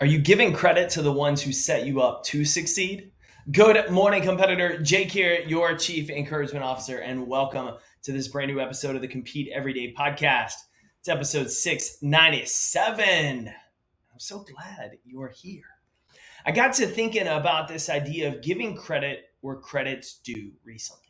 Are you giving credit to the ones who set you up to succeed? Good morning, competitor. Jake here, your Chief Encouragement Officer, and welcome to this brand new episode of the Compete Everyday podcast. It's episode 697. I'm so glad you are here. I got to thinking about this idea of giving credit where credit's due recently.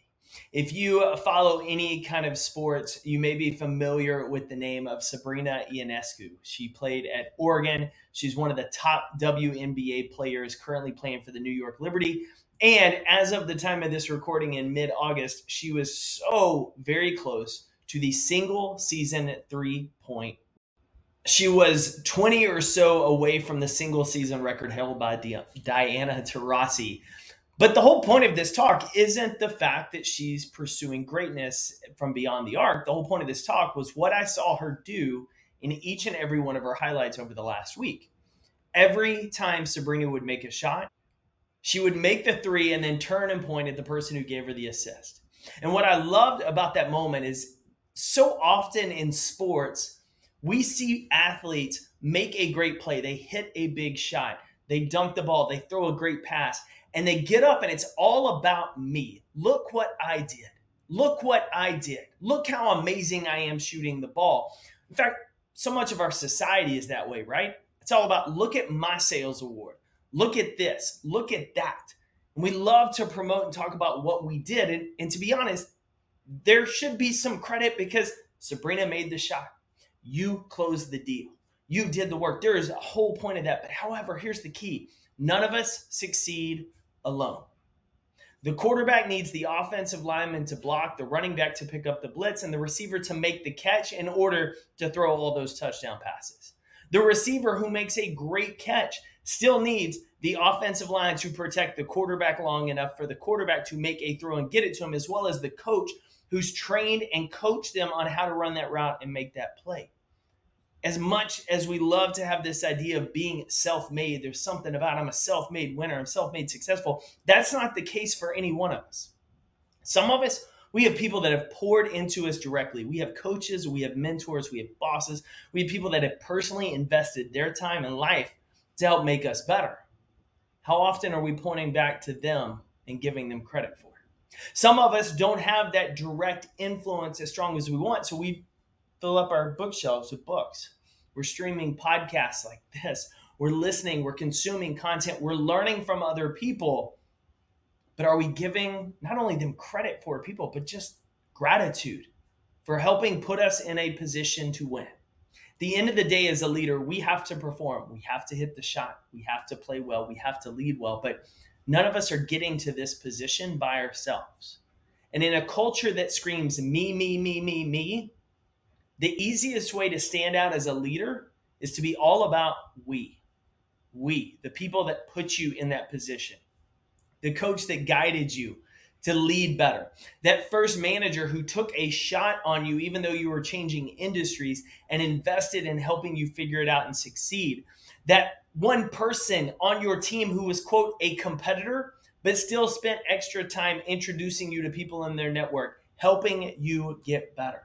If you follow any kind of sports, you may be familiar with the name of Sabrina Ionescu. She played at Oregon. She's one of the top WNBA players currently playing for the New York Liberty. And as of the time of this recording in mid August, she was so very close to the single season three point. She was 20 or so away from the single season record held by Diana Taurasi but the whole point of this talk isn't the fact that she's pursuing greatness from beyond the arc. The whole point of this talk was what I saw her do in each and every one of her highlights over the last week. Every time Sabrina would make a shot, she would make the three and then turn and point at the person who gave her the assist. And what I loved about that moment is so often in sports, we see athletes make a great play. They hit a big shot, they dunk the ball, they throw a great pass and they get up and it's all about me. Look what I did. Look what I did. Look how amazing I am shooting the ball. In fact, so much of our society is that way, right? It's all about look at my sales award. Look at this. Look at that. And we love to promote and talk about what we did. And, and to be honest, there should be some credit because Sabrina made the shot. You closed the deal. You did the work. There is a whole point of that. But however, here's the key none of us succeed alone. The quarterback needs the offensive lineman to block, the running back to pick up the blitz, and the receiver to make the catch in order to throw all those touchdown passes. The receiver who makes a great catch still needs the offensive line to protect the quarterback long enough for the quarterback to make a throw and get it to him, as well as the coach who's trained and coached them on how to run that route and make that play as much as we love to have this idea of being self-made there's something about i'm a self-made winner i'm self-made successful. That's not the case for any one of us. Some of us we have people that have poured into us directly. We have coaches we have mentors we have bosses. We have people that have personally invested their time and life to help make us better. How often are we pointing back to them and giving them credit for it? Some of us don't have that direct influence as strong as we want so we fill up our bookshelves with books. We're streaming podcasts like this. We're listening, we're consuming content, we're learning from other people. But are we giving not only them credit for people, but just gratitude for helping put us in a position to win? the end of the day, as a leader, we have to perform. We have to hit the shot. We have to play well. We have to lead well. But none of us are getting to this position by ourselves. And in a culture that screams me, me, me, me, me, the easiest way to stand out as a leader is to be all about we. We, the people that put you in that position, the coach that guided you to lead better, that first manager who took a shot on you, even though you were changing industries and invested in helping you figure it out and succeed, that one person on your team who was, quote, a competitor, but still spent extra time introducing you to people in their network, helping you get better.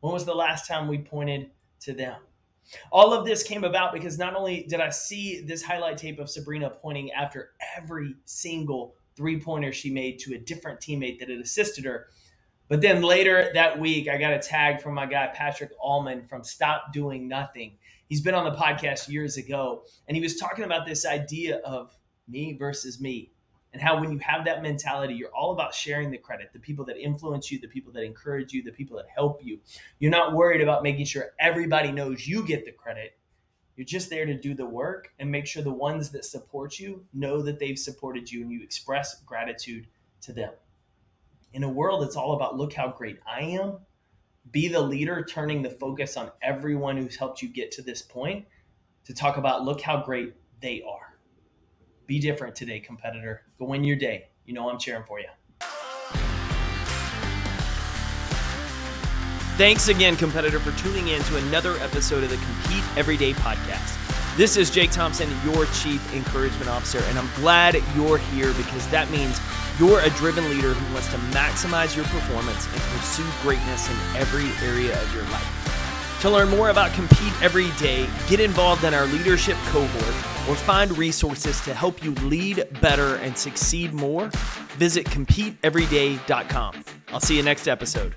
When was the last time we pointed to them? All of this came about because not only did I see this highlight tape of Sabrina pointing after every single three pointer she made to a different teammate that had assisted her, but then later that week, I got a tag from my guy, Patrick Allman from Stop Doing Nothing. He's been on the podcast years ago, and he was talking about this idea of me versus me and how when you have that mentality you're all about sharing the credit the people that influence you the people that encourage you the people that help you. You're not worried about making sure everybody knows you get the credit. You're just there to do the work and make sure the ones that support you know that they've supported you and you express gratitude to them. In a world that's all about look how great i am be the leader turning the focus on everyone who's helped you get to this point to talk about look how great they are be different today, competitor. Go win your day. You know I'm cheering for you. Thanks again, competitor, for tuning in to another episode of the Compete Everyday podcast. This is Jake Thompson, your Chief Encouragement Officer, and I'm glad you're here because that means you're a driven leader who wants to maximize your performance and pursue greatness in every area of your life. To learn more about Compete Every Day, get involved in our leadership cohort, or find resources to help you lead better and succeed more, visit CompeteEveryday.com. I'll see you next episode.